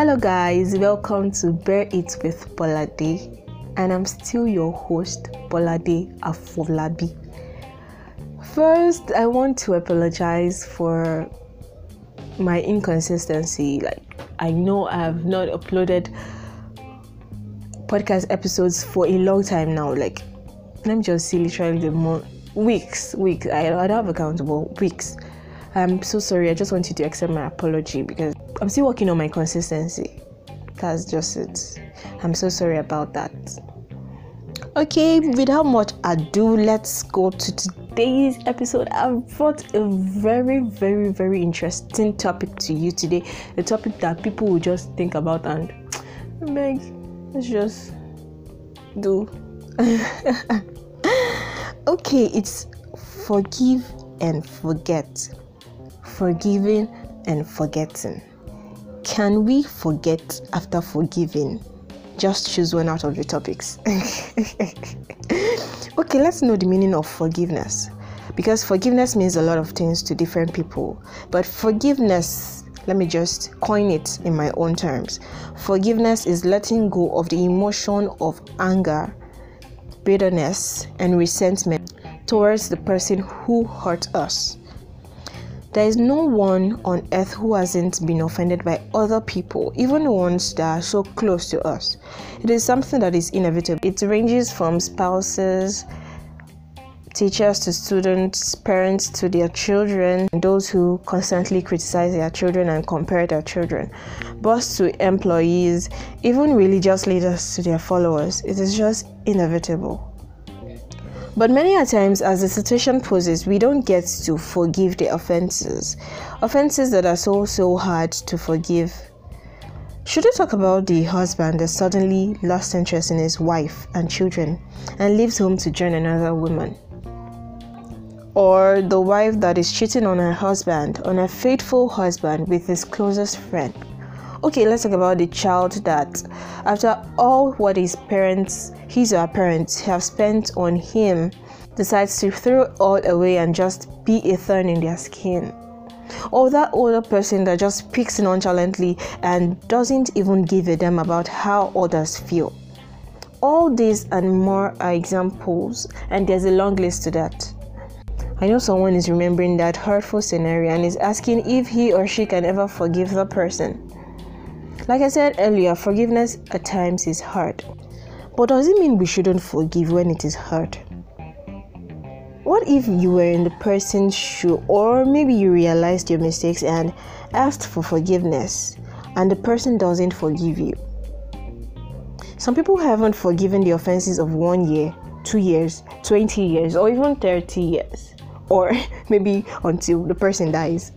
Hello, guys, welcome to Bear It with Bolade, and I'm still your host, Bolade Afolabi. First, I want to apologize for my inconsistency. Like, I know I have not uploaded podcast episodes for a long time now. Like, let me just see literally the month, weeks, weeks. I, I don't have accountable weeks. I'm so sorry. I just want you to accept my apology because I'm still working on my consistency. That's just it. I'm so sorry about that. Okay, without much ado, let's go to today's episode. I've brought a very, very, very interesting topic to you today. A topic that people will just think about and Meg, let's just do. okay, it's forgive and forget forgiving and forgetting. Can we forget after forgiving? Just choose one out of the topics. okay, let's know the meaning of forgiveness. Because forgiveness means a lot of things to different people. But forgiveness, let me just coin it in my own terms. Forgiveness is letting go of the emotion of anger, bitterness, and resentment towards the person who hurt us. There is no one on earth who hasn't been offended by other people, even the ones that are so close to us. It is something that is inevitable. It ranges from spouses, teachers to students, parents to their children, those who constantly criticize their children and compare their children, boss to employees, even religious leaders to their followers. It is just inevitable. But many a times, as the situation poses, we don't get to forgive the offenses. Offenses that are so, so hard to forgive. Should we talk about the husband that suddenly lost interest in his wife and children and leaves home to join another woman? Or the wife that is cheating on her husband, on her faithful husband with his closest friend? Okay let's talk about the child that after all what his parents his or her parents have spent on him decides to throw it all away and just be a thorn in their skin. Or that older person that just speaks nonchalantly and doesn't even give a damn about how others feel. All these and more are examples and there's a long list to that. I know someone is remembering that hurtful scenario and is asking if he or she can ever forgive the person. Like I said earlier, forgiveness at times is hard. But does it mean we shouldn't forgive when it is hard? What if you were in the person's shoe, or maybe you realized your mistakes and asked for forgiveness, and the person doesn't forgive you? Some people haven't forgiven the offenses of one year, two years, 20 years, or even 30 years, or maybe until the person dies.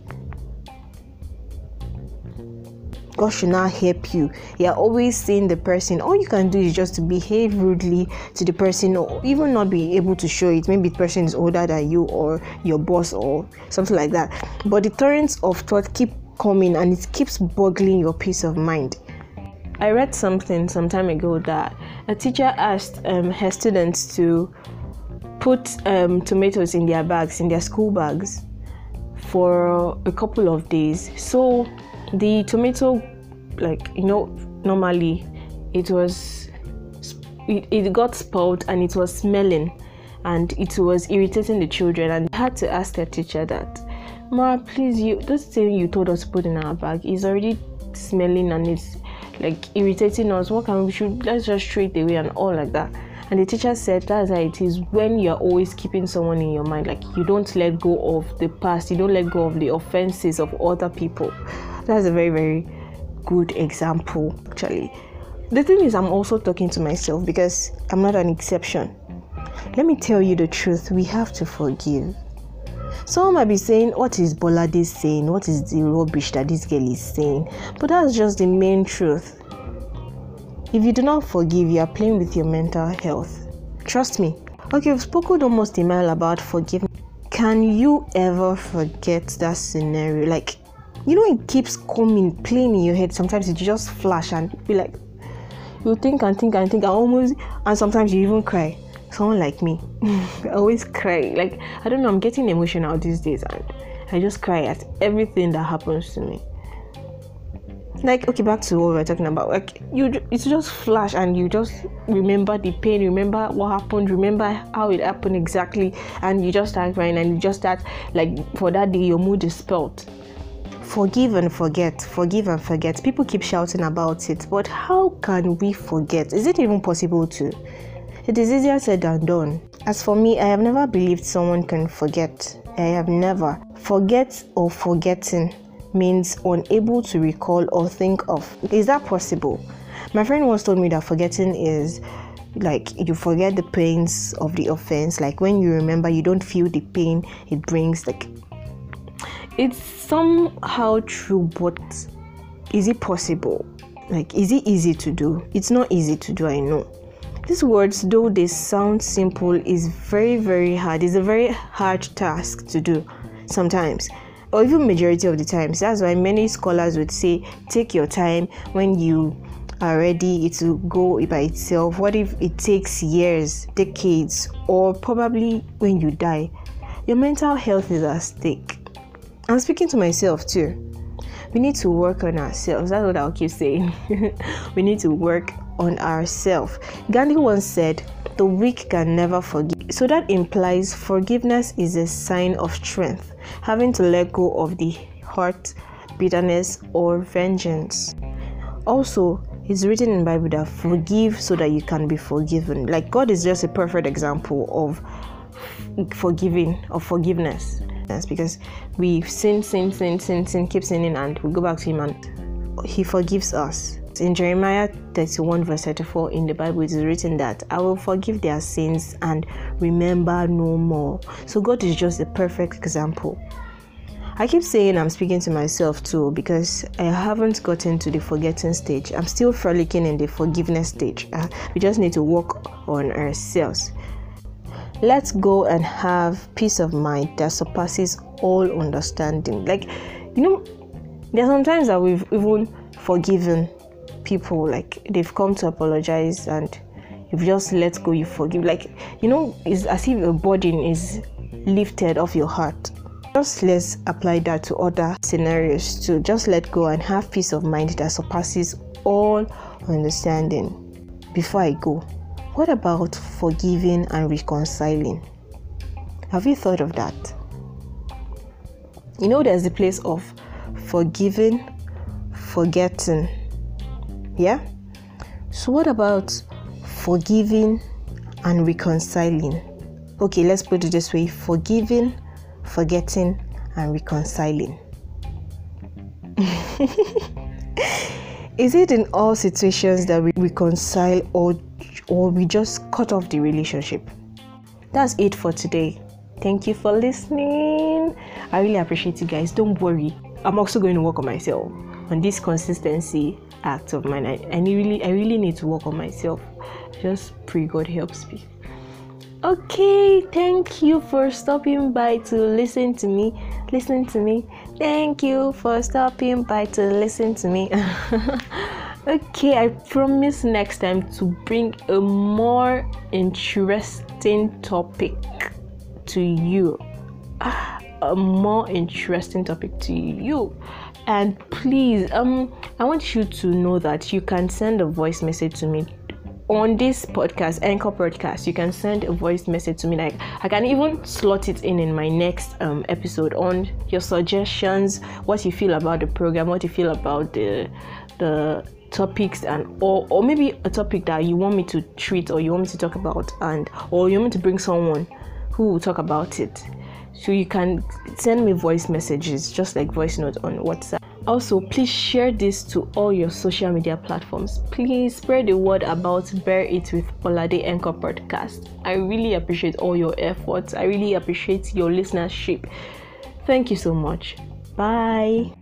God should not help you. You're always seeing the person. All you can do is just to behave rudely to the person, or even not be able to show it. Maybe the person is older than you, or your boss, or something like that. But the torrents of thought keep coming, and it keeps boggling your peace of mind. I read something some time ago that a teacher asked um, her students to put um, tomatoes in their bags, in their school bags, for a couple of days. So the tomato like you know normally it was it, it got spoiled and it was smelling and it was irritating the children. And I had to ask their teacher that ma please you this thing you told us to put in our bag is already smelling and it's like irritating us. What can we should let's just throw it away and all like that. And the teacher said that's how it is when you're always keeping someone in your mind. Like you don't let go of the past. You don't let go of the offenses of other people. That's a very very good example actually. The thing is i'm also talking to myself because i'm not an exception. Let me tell you the truth we have to forgive. Someone might be saying what is bolade saying? What is the rubbish that this girl is saying? But that's just the main truth. If you do not forgive you are playing with your mental health. Trust me. Okay we've spoken almost a mile about forgiveness. Can you ever forget that scenario? Like you know it keeps coming playing in your head. Sometimes it just flash and be like you think and think and think and almost and sometimes you even cry. Someone like me I always cry. Like i don't know i'm getting emotional these days and i just cry at everything that happens to me. Like okay back to what we are talking about. Like you it's just flash and you just remember the pain remember what happened remember how it happened exactly. And you just start crying and you just start like for that day your mood is spelt forgive and forget forgive and forget people keep shouting about it but how can we forget is it even possible to it is easier said than done as for me i have never believed someone can forget i have never forget or forgetting means unable to recall or think of. Is that possible? My friend once told me that forgetting is like you forget the pains of the offense. Like when you remember, you don't feel the pain it brings. Like it's somehow true, but is it possible? Like, is it easy to do? It's not easy to do, I know. These words, though they sound simple, is very, very hard. It's a very hard task to do sometimes or even majority of the times. That's why many scholars would say take your time when you are ready it will go by itself. What if it takes years, decades, or probably when you die? Your mental health is at stake. I'm speaking to myself too. We need to work on ourselves. That's what I'll keep saying. we need to work on ourselves. Gandhi once said, The weak can never forgive. So that implies forgiveness is a sign of strength having to let go of the hurt, bitterness, or vengeance. Also, it's written in Bible that forgive so that you can be forgiven. Like God is just a perfect example of forgiving of forgiveness. Because we sin, sin, sin, sin, sin, keep sinning, and we go back to Him, and He forgives us. In Jeremiah 31, verse 34 in the Bible, it is written that I will forgive their sins and remember no more. So, God is just a perfect example. I keep saying I'm speaking to myself too because I haven't gotten to the forgetting stage. I'm still frolicking in the forgiveness stage. Uh, we just need to work on ourselves. Let's go and have peace of mind that surpasses all understanding. Like, you know, there are sometimes that we've even forgiven people like they've come to apologize and you've just let go you forgive. Like you know it's as if a burden is lifted off your heart. Just let's apply that to other scenarios to just let go and have peace of mind that surpasses all understanding. Before i go what about forgiving and reconciling have you thought of that you know there's the place of forgiving forgetting yeah? So, what about forgiving and reconciling? Okay, let's put it this way forgiving, forgetting, and reconciling. Is it in all situations that we reconcile or or we just cut off the relationship? That's it for today. Thank you for listening. I really appreciate you guys. Don't worry. I'm also going to work on myself on this consistency act of mine. I, I really I really need to work on myself. Just pray God helps me. Okay, thank you for stopping by to listen to me. Listen to me. Thank you for stopping by to listen to me. okay, I promise next time to bring a more interesting topic to you. A more interesting topic to you and please um i want you to know that you can send a voice message to me on this podcast anchor podcast you can send a voice message to me like i can even slot it in in my next um, episode on your suggestions what you feel about the program what you feel about the the topics and or or maybe a topic that you want me to treat or you want me to talk about and or you want me to bring someone who will talk about it so you can send me voice messages just like voice notes on WhatsApp. Also, please share this to all your social media platforms. Please spread the word about Bear It with Bolade Anchor podcast. I really appreciate all your efforts. I really appreciate your listenership. Thank you so much. Bye.